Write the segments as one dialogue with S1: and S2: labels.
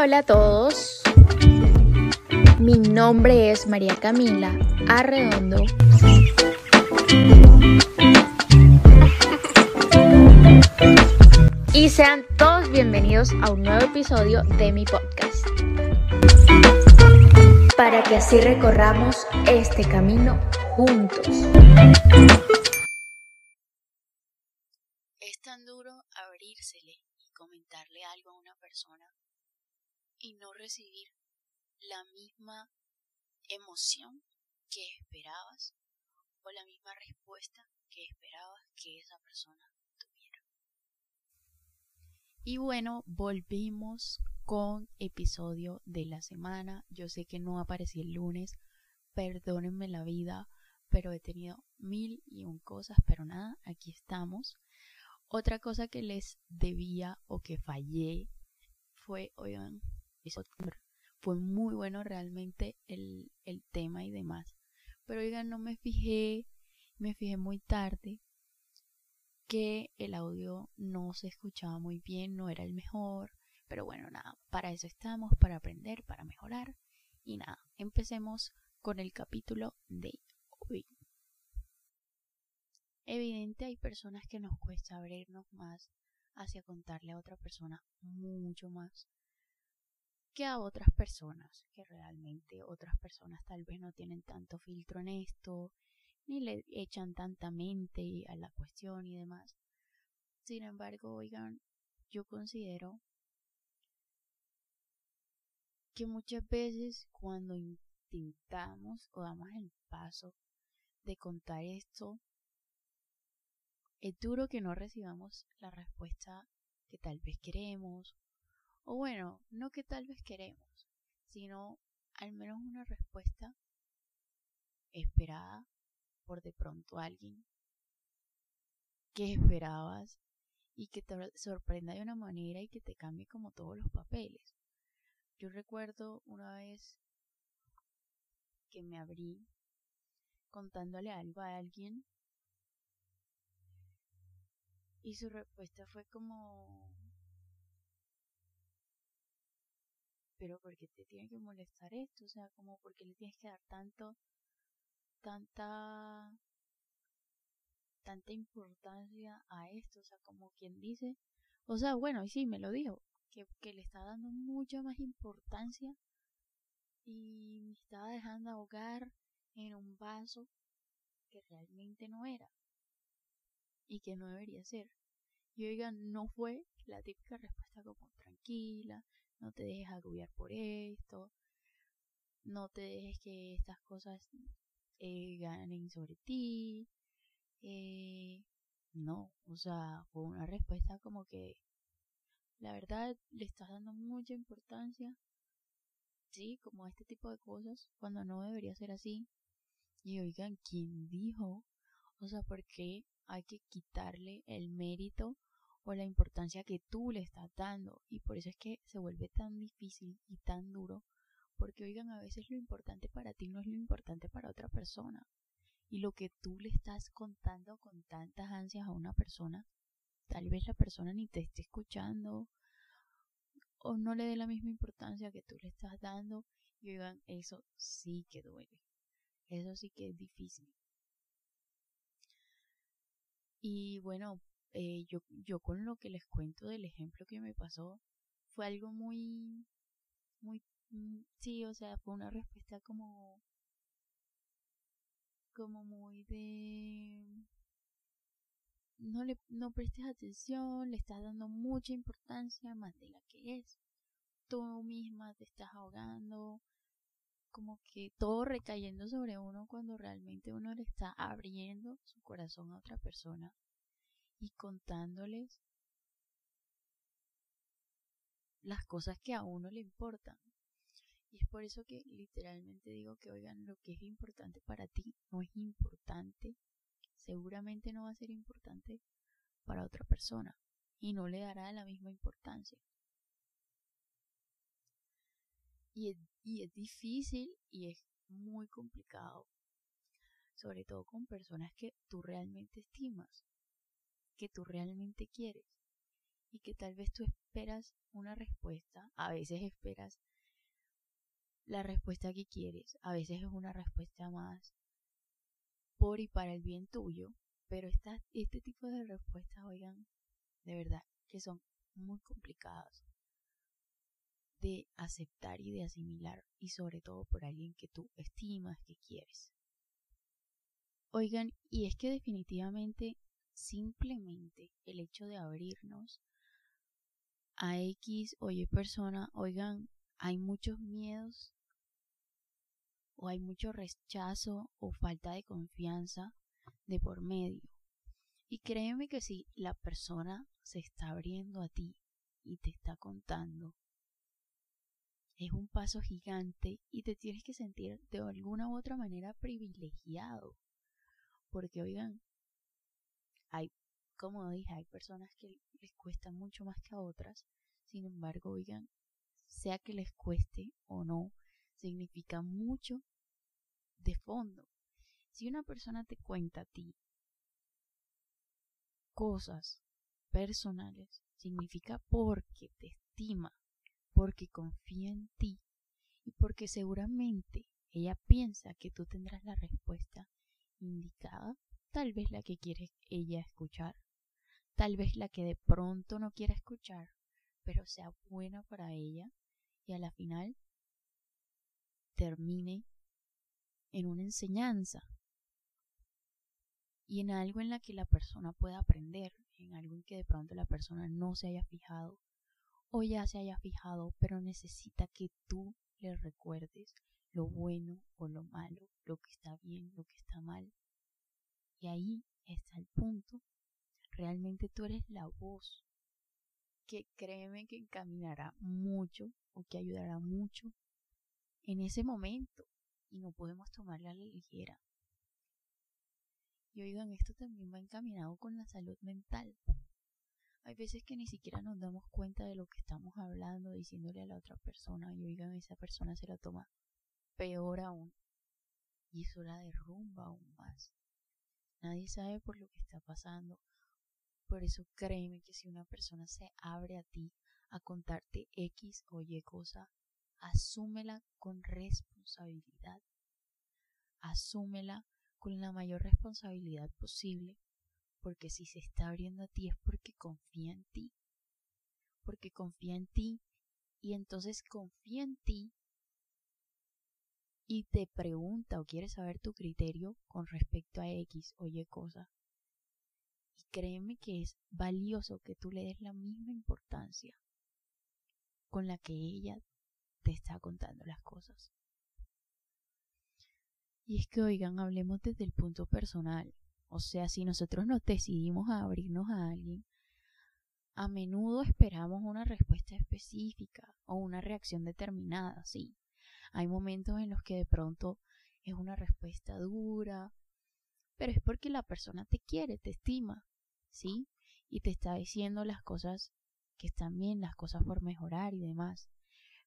S1: Hola, a todos. Mi nombre es María Camila Arredondo. Y sean todos bienvenidos a un nuevo episodio de mi podcast. Para que así recorramos este camino juntos.
S2: Es tan duro abrírsele y comentarle algo a una persona y no recibir la misma emoción que esperabas o la misma respuesta que esperabas que esa persona tuviera. Y bueno, volvimos con episodio de la semana. Yo sé que no aparecí el lunes, perdónenme la vida, pero he tenido mil y un cosas, pero nada, aquí estamos. Otra cosa que les debía o que fallé fue, oigan, fue muy bueno realmente el, el tema y demás. Pero oigan, no me fijé, me fijé muy tarde que el audio no se escuchaba muy bien, no era el mejor. Pero bueno, nada, para eso estamos, para aprender, para mejorar. Y nada, empecemos con el capítulo de hoy. Evidente hay personas que nos cuesta abrirnos más hacia contarle a otra persona mucho más que a otras personas, que realmente otras personas tal vez no tienen tanto filtro en esto, ni le echan tanta mente a la cuestión y demás. Sin embargo, oigan, yo considero que muchas veces cuando intentamos o damos el paso de contar esto, es duro que no recibamos la respuesta que tal vez queremos, o bueno, no que tal vez queremos, sino al menos una respuesta esperada por de pronto alguien que esperabas y que te sorprenda de una manera y que te cambie como todos los papeles. Yo recuerdo una vez que me abrí contándole algo a alguien y su respuesta fue como pero ¿por qué te tiene que molestar esto? O sea, como porque le tienes que dar tanto tanta tanta importancia a esto, o sea, como quien dice, o sea, bueno, y sí, me lo dijo, que, le está dando mucha más importancia y me estaba dejando ahogar en un vaso que realmente no era y que no debería ser. Y oigan, no fue la típica respuesta como tranquila, no te dejes agobiar por esto, no te dejes que estas cosas eh, ganen sobre ti. Eh, no, o sea, fue una respuesta como que la verdad le estás dando mucha importancia, sí, como a este tipo de cosas, cuando no debería ser así. Y oigan, ¿quién dijo? O sea, ¿por qué hay que quitarle el mérito o la importancia que tú le estás dando? Y por eso es que se vuelve tan difícil y tan duro, porque oigan, a veces lo importante para ti no es lo importante para otra persona. Y lo que tú le estás contando con tantas ansias a una persona tal vez la persona ni te esté escuchando o no le dé la misma importancia que tú le estás dando y oigan, eso sí que duele. Eso sí que es difícil. Y bueno, eh, yo, yo con lo que les cuento del ejemplo que me pasó, fue algo muy, muy, mm, sí, o sea, fue una respuesta como, como muy de, no le no prestes atención, le estás dando mucha importancia más de la que es. Tú misma te estás ahogando, como que todo recayendo sobre uno cuando realmente uno le está abriendo su corazón a otra persona y contándoles las cosas que a uno le importan. Y es por eso que literalmente digo que oigan, lo que es importante para ti no es importante seguramente no va a ser importante para otra persona y no le dará la misma importancia. Y es, y es difícil y es muy complicado, sobre todo con personas que tú realmente estimas, que tú realmente quieres. y que tal vez tú esperas una respuesta, a veces esperas la respuesta que quieres, a veces es una respuesta más por y para el bien tuyo, pero este tipo de respuestas, oigan, de verdad que son muy complicadas de aceptar y de asimilar y sobre todo por alguien que tú estimas, que quieres. Oigan, y es que definitivamente simplemente el hecho de abrirnos a X o Y persona, oigan, hay muchos miedos o hay mucho rechazo o falta de confianza de por medio. Y créeme que si la persona se está abriendo a ti y te está contando, es un paso gigante y te tienes que sentir de alguna u otra manera privilegiado. Porque, oigan, hay, como dije, hay personas que les cuesta mucho más que a otras. Sin embargo, oigan, sea que les cueste o no, significa mucho de fondo. Si una persona te cuenta a ti cosas personales, significa porque te estima, porque confía en ti y porque seguramente ella piensa que tú tendrás la respuesta indicada, tal vez la que quiere ella escuchar, tal vez la que de pronto no quiera escuchar, pero sea buena para ella y a la final termine en una enseñanza y en algo en la que la persona pueda aprender, en algo en que de pronto la persona no se haya fijado o ya se haya fijado, pero necesita que tú le recuerdes lo bueno o lo malo, lo que está bien, lo que está mal. Y ahí está el punto. Realmente tú eres la voz que créeme que encaminará mucho o que ayudará mucho en ese momento y no podemos tomarla a la ligera. Y oigan, esto también va encaminado con la salud mental. Hay veces que ni siquiera nos damos cuenta de lo que estamos hablando, diciéndole a la otra persona, y oigan, esa persona se la toma peor aún. Y eso la derrumba aún más. Nadie sabe por lo que está pasando. Por eso créeme que si una persona se abre a ti a contarte X o Y cosa, asúmela con responsabilidad. Asúmela con la mayor responsabilidad posible, porque si se está abriendo a ti es porque confía en ti, porque confía en ti y entonces confía en ti y te pregunta o quiere saber tu criterio con respecto a X o Y cosa. Y créeme que es valioso que tú le des la misma importancia con la que ella te está contando las cosas. Y es que, oigan, hablemos desde el punto personal. O sea, si nosotros nos decidimos a abrirnos a alguien, a menudo esperamos una respuesta específica o una reacción determinada, sí. Hay momentos en los que de pronto es una respuesta dura, pero es porque la persona te quiere, te estima, ¿sí? Y te está diciendo las cosas que están bien, las cosas por mejorar y demás.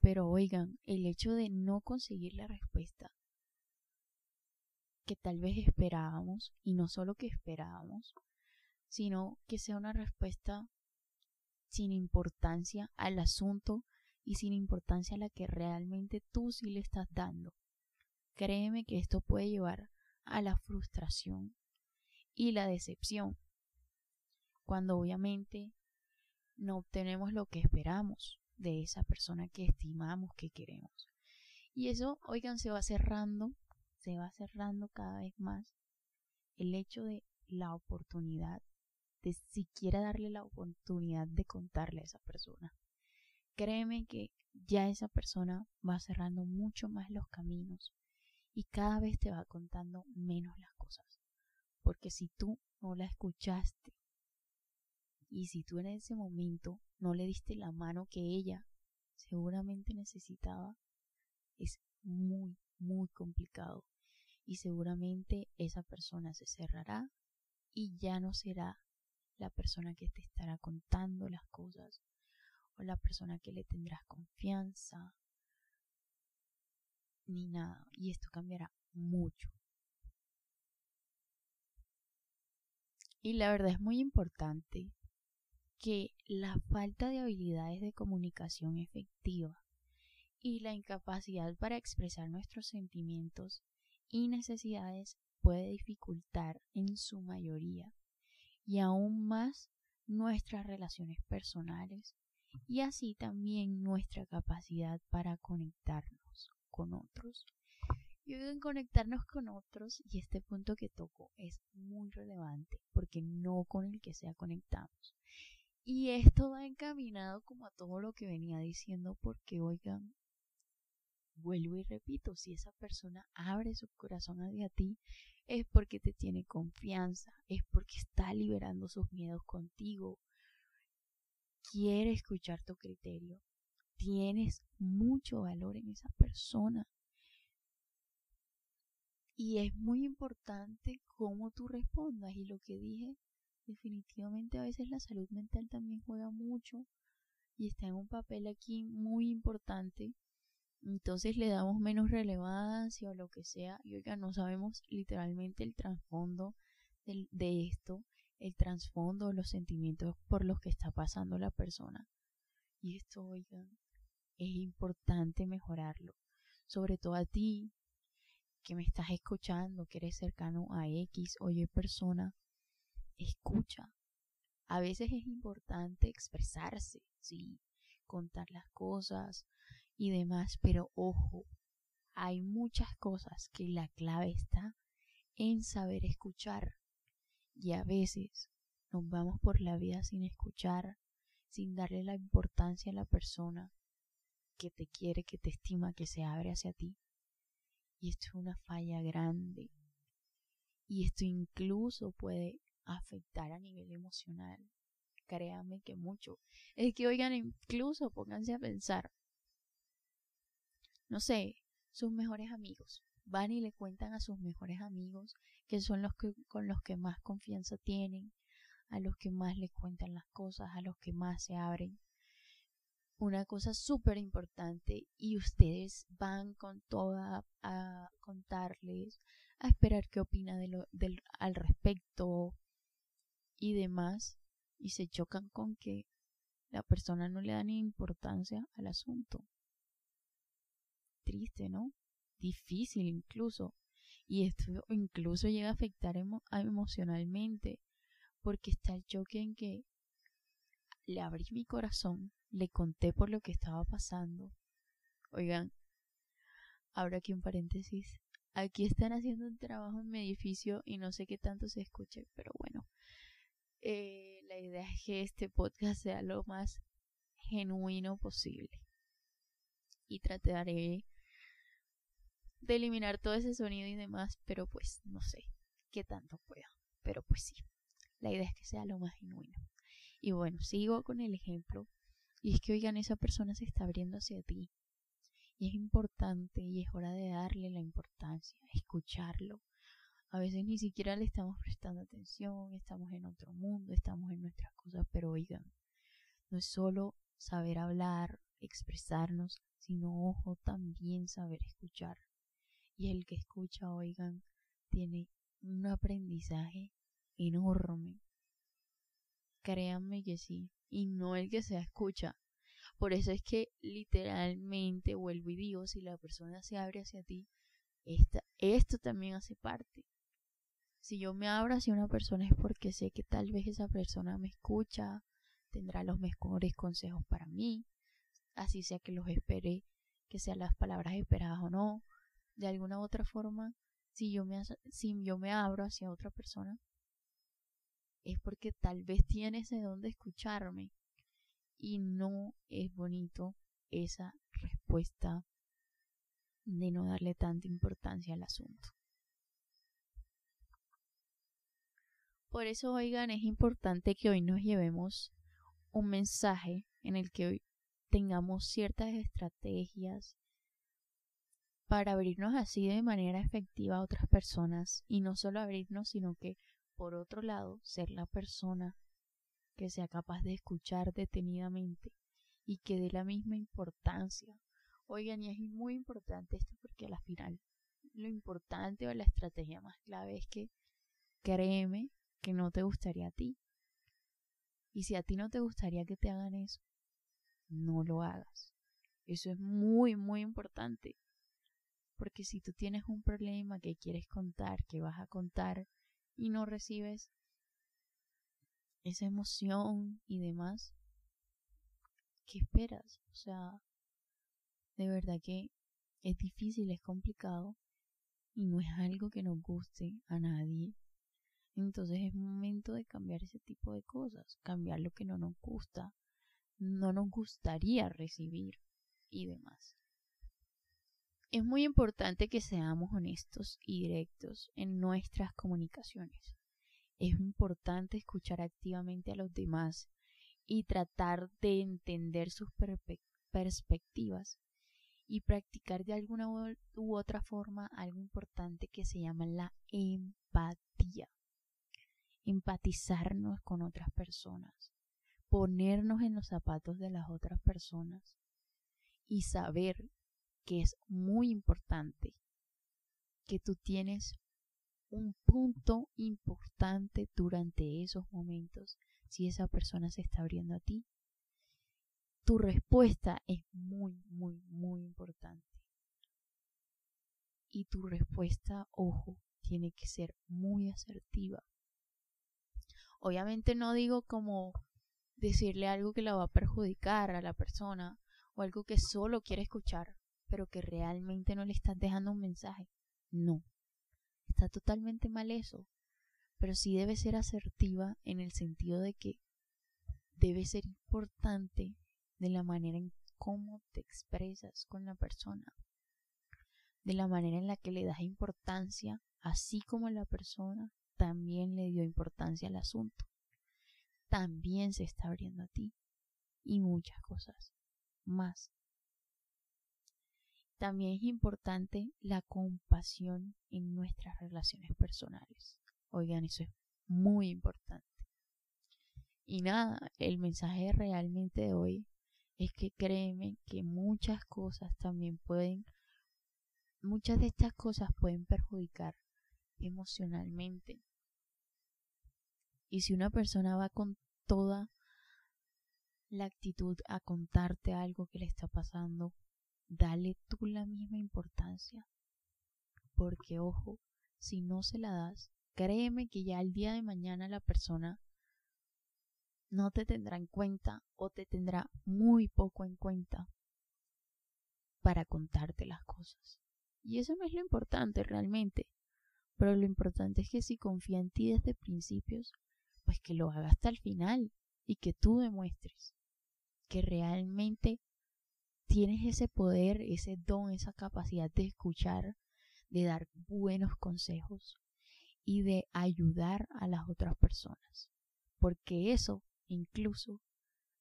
S2: Pero oigan, el hecho de no conseguir la respuesta que tal vez esperábamos, y no solo que esperábamos, sino que sea una respuesta sin importancia al asunto y sin importancia a la que realmente tú sí le estás dando. Créeme que esto puede llevar a la frustración y la decepción, cuando obviamente no obtenemos lo que esperamos de esa persona que estimamos que queremos. Y eso, oigan, se va cerrando, se va cerrando cada vez más el hecho de la oportunidad, de siquiera darle la oportunidad de contarle a esa persona. Créeme que ya esa persona va cerrando mucho más los caminos y cada vez te va contando menos las cosas. Porque si tú no la escuchaste y si tú en ese momento no le diste la mano que ella seguramente necesitaba, es muy, muy complicado. Y seguramente esa persona se cerrará y ya no será la persona que te estará contando las cosas o la persona que le tendrás confianza ni nada. Y esto cambiará mucho. Y la verdad es muy importante que la falta de habilidades de comunicación efectiva y la incapacidad para expresar nuestros sentimientos y necesidades puede dificultar en su mayoría y aún más nuestras relaciones personales y así también nuestra capacidad para conectarnos con otros. Y en conectarnos con otros, y este punto que toco es muy relevante, porque no con el que sea conectamos. Y esto va encaminado como a todo lo que venía diciendo, porque oigan, vuelvo y repito, si esa persona abre su corazón hacia ti, es porque te tiene confianza, es porque está liberando sus miedos contigo, quiere escuchar tu criterio, tienes mucho valor en esa persona. Y es muy importante cómo tú respondas. Y lo que dije, definitivamente a veces la salud mental también juega mucho y está en un papel aquí muy importante. Entonces le damos menos relevancia o lo que sea. Y oiga, no sabemos literalmente el trasfondo de esto el trasfondo, los sentimientos por los que está pasando la persona. Y esto, oigan, es importante mejorarlo. Sobre todo a ti, que me estás escuchando, que eres cercano a X o Y persona, escucha. A veces es importante expresarse, sí, contar las cosas y demás, pero ojo, hay muchas cosas que la clave está en saber escuchar. Y a veces nos vamos por la vida sin escuchar, sin darle la importancia a la persona que te quiere, que te estima, que se abre hacia ti. Y esto es una falla grande. Y esto incluso puede afectar a nivel emocional. Créanme que mucho. Es que, oigan, incluso pónganse a pensar. No sé, sus mejores amigos van y le cuentan a sus mejores amigos, que son los que, con los que más confianza tienen, a los que más le cuentan las cosas, a los que más se abren. Una cosa súper importante y ustedes van con toda a contarles, a esperar qué opina de lo, del, al respecto y demás, y se chocan con que la persona no le da ni importancia al asunto. Triste, ¿no? difícil incluso. Y esto incluso llega a afectar emocionalmente, porque está el choque en que le abrí mi corazón, le conté por lo que estaba pasando. Oigan, ahora aquí un paréntesis. Aquí están haciendo un trabajo en mi edificio y no sé qué tanto se escuche, pero bueno. Eh, la idea es que este podcast sea lo más genuino posible. Y trataré de eliminar todo ese sonido y demás, pero pues no sé qué tanto puedo. Pero pues sí, la idea es que sea lo más genuino. Y bueno, sigo con el ejemplo. Y es que, oigan, esa persona se está abriendo hacia ti. Y es importante y es hora de darle la importancia, escucharlo. A veces ni siquiera le estamos prestando atención, estamos en otro mundo, estamos en nuestras cosas, pero oigan, no es solo saber hablar, expresarnos, sino, ojo, también saber escuchar y el que escucha, oigan, tiene un aprendizaje enorme. Créanme que sí, y no el que se escucha. Por eso es que literalmente vuelvo y digo, si la persona se abre hacia ti, esta, esto también hace parte. Si yo me abro hacia una persona es porque sé que tal vez esa persona me escucha, tendrá los mejores consejos para mí, así sea que los espere, que sean las palabras esperadas o no, de alguna u otra forma, si yo me, si yo me abro hacia otra persona, es porque tal vez tiene ese don de escucharme y no es bonito esa respuesta de no darle tanta importancia al asunto. Por eso, oigan, es importante que hoy nos llevemos un mensaje en el que hoy tengamos ciertas estrategias, para abrirnos así de manera efectiva a otras personas y no solo abrirnos, sino que por otro lado ser la persona que sea capaz de escuchar detenidamente y que dé la misma importancia. Oigan, y es muy importante esto porque al final lo importante o la estrategia más clave es que créeme que no te gustaría a ti. Y si a ti no te gustaría que te hagan eso, no lo hagas. Eso es muy, muy importante. Porque si tú tienes un problema que quieres contar, que vas a contar y no recibes esa emoción y demás, ¿qué esperas? O sea, de verdad que es difícil, es complicado y no es algo que nos guste a nadie. Entonces es momento de cambiar ese tipo de cosas, cambiar lo que no nos gusta, no nos gustaría recibir y demás. Es muy importante que seamos honestos y directos en nuestras comunicaciones. Es importante escuchar activamente a los demás y tratar de entender sus perspectivas y practicar de alguna u otra forma algo importante que se llama la empatía. Empatizarnos con otras personas, ponernos en los zapatos de las otras personas y saber que es muy importante que tú tienes un punto importante durante esos momentos si esa persona se está abriendo a ti tu respuesta es muy, muy, muy importante. Y tu respuesta, ojo, tiene que ser muy asertiva. Obviamente no digo como decirle algo que la va a perjudicar a la persona o algo que solo quiere escuchar, pero que realmente no le estás dejando un mensaje. No, está totalmente mal eso, pero sí debe ser asertiva en el sentido de que debe ser importante de la manera en cómo te expresas con la persona, de la manera en la que le das importancia, así como la persona también le dio importancia al asunto, también se está abriendo a ti y muchas cosas más. También es importante la compasión en nuestras relaciones personales. Oigan, eso es muy importante. Y nada, el mensaje realmente de hoy es que créeme que muchas cosas también pueden, muchas de estas cosas pueden perjudicar emocionalmente. Y si una persona va con toda la actitud a contarte algo que le está pasando, dale tú la misma importancia. Porque ojo, si no se la das, créeme que ya el día de mañana la persona no te tendrá en cuenta o te tendrá muy poco en cuenta para contarte las cosas. Y eso no es lo importante realmente. Pero lo importante es que si confía en ti desde principios, pues que lo haga hasta el final y que tú demuestres que realmente tienes ese poder, ese don, esa capacidad de escuchar, de dar buenos consejos y de ayudar a las otras personas. Porque eso incluso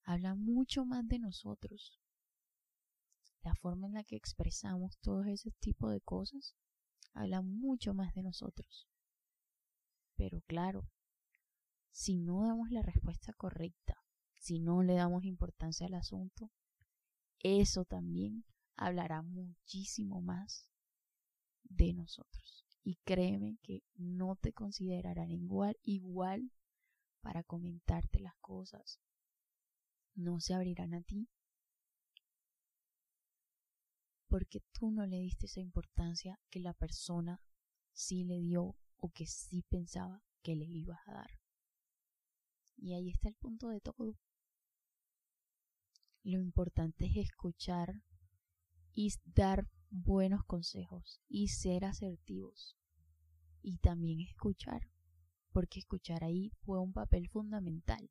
S2: habla mucho más de nosotros. La forma en la que expresamos todo ese tipo de cosas habla mucho más de nosotros. Pero claro, si no damos la respuesta correcta, si no le damos importancia al asunto, eso también hablará muchísimo más de nosotros. Y créeme que no te considerarán igual, igual para comentarte las cosas. No se abrirán a ti porque tú no le diste esa importancia que la persona sí le dio o que sí pensaba que le ibas a dar. Y ahí está el punto de todo. Lo importante es escuchar y dar buenos consejos y ser asertivos. Y también escuchar porque escuchar ahí fue un papel fundamental.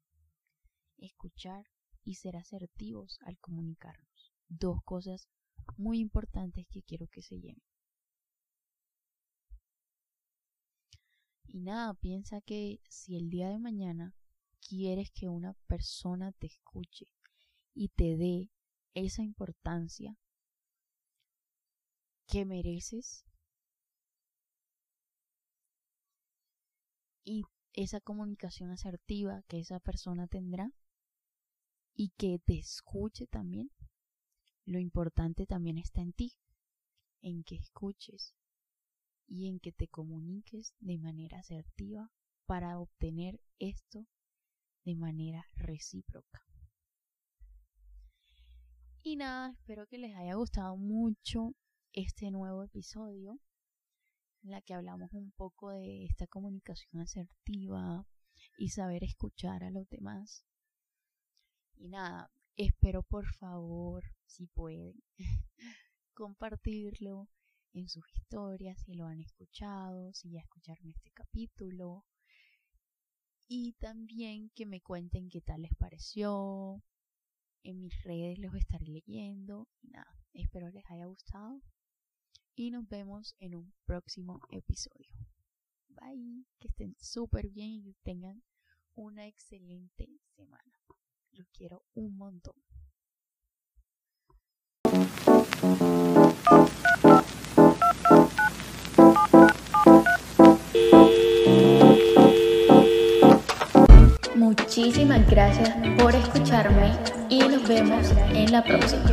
S2: Escuchar y ser asertivos al comunicarnos. Dos cosas muy importantes que quiero que se lleven. Y nada, piensa que si el día de mañana quieres que una persona te escuche y te dé esa importancia que mereces, y esa comunicación asertiva que esa persona tendrá y que te escuche también. Lo importante también está en ti, en que escuches y en que te comuniques de manera asertiva para obtener esto de manera recíproca. Y nada, espero que les haya gustado mucho este nuevo episodio en la que hablamos un poco de esta comunicación asertiva y saber escuchar a los demás. Y nada, espero por favor, si pueden, compartirlo en sus historias, si lo han escuchado, si ya escucharon este capítulo. Y también que me cuenten qué tal les pareció. En mis redes los estaré leyendo. Y nada, espero les haya gustado. Y nos vemos en un próximo episodio. Bye. Que estén súper bien y que tengan una excelente semana. Los quiero un montón.
S1: Muchísimas gracias por escucharme y nos vemos en la próxima.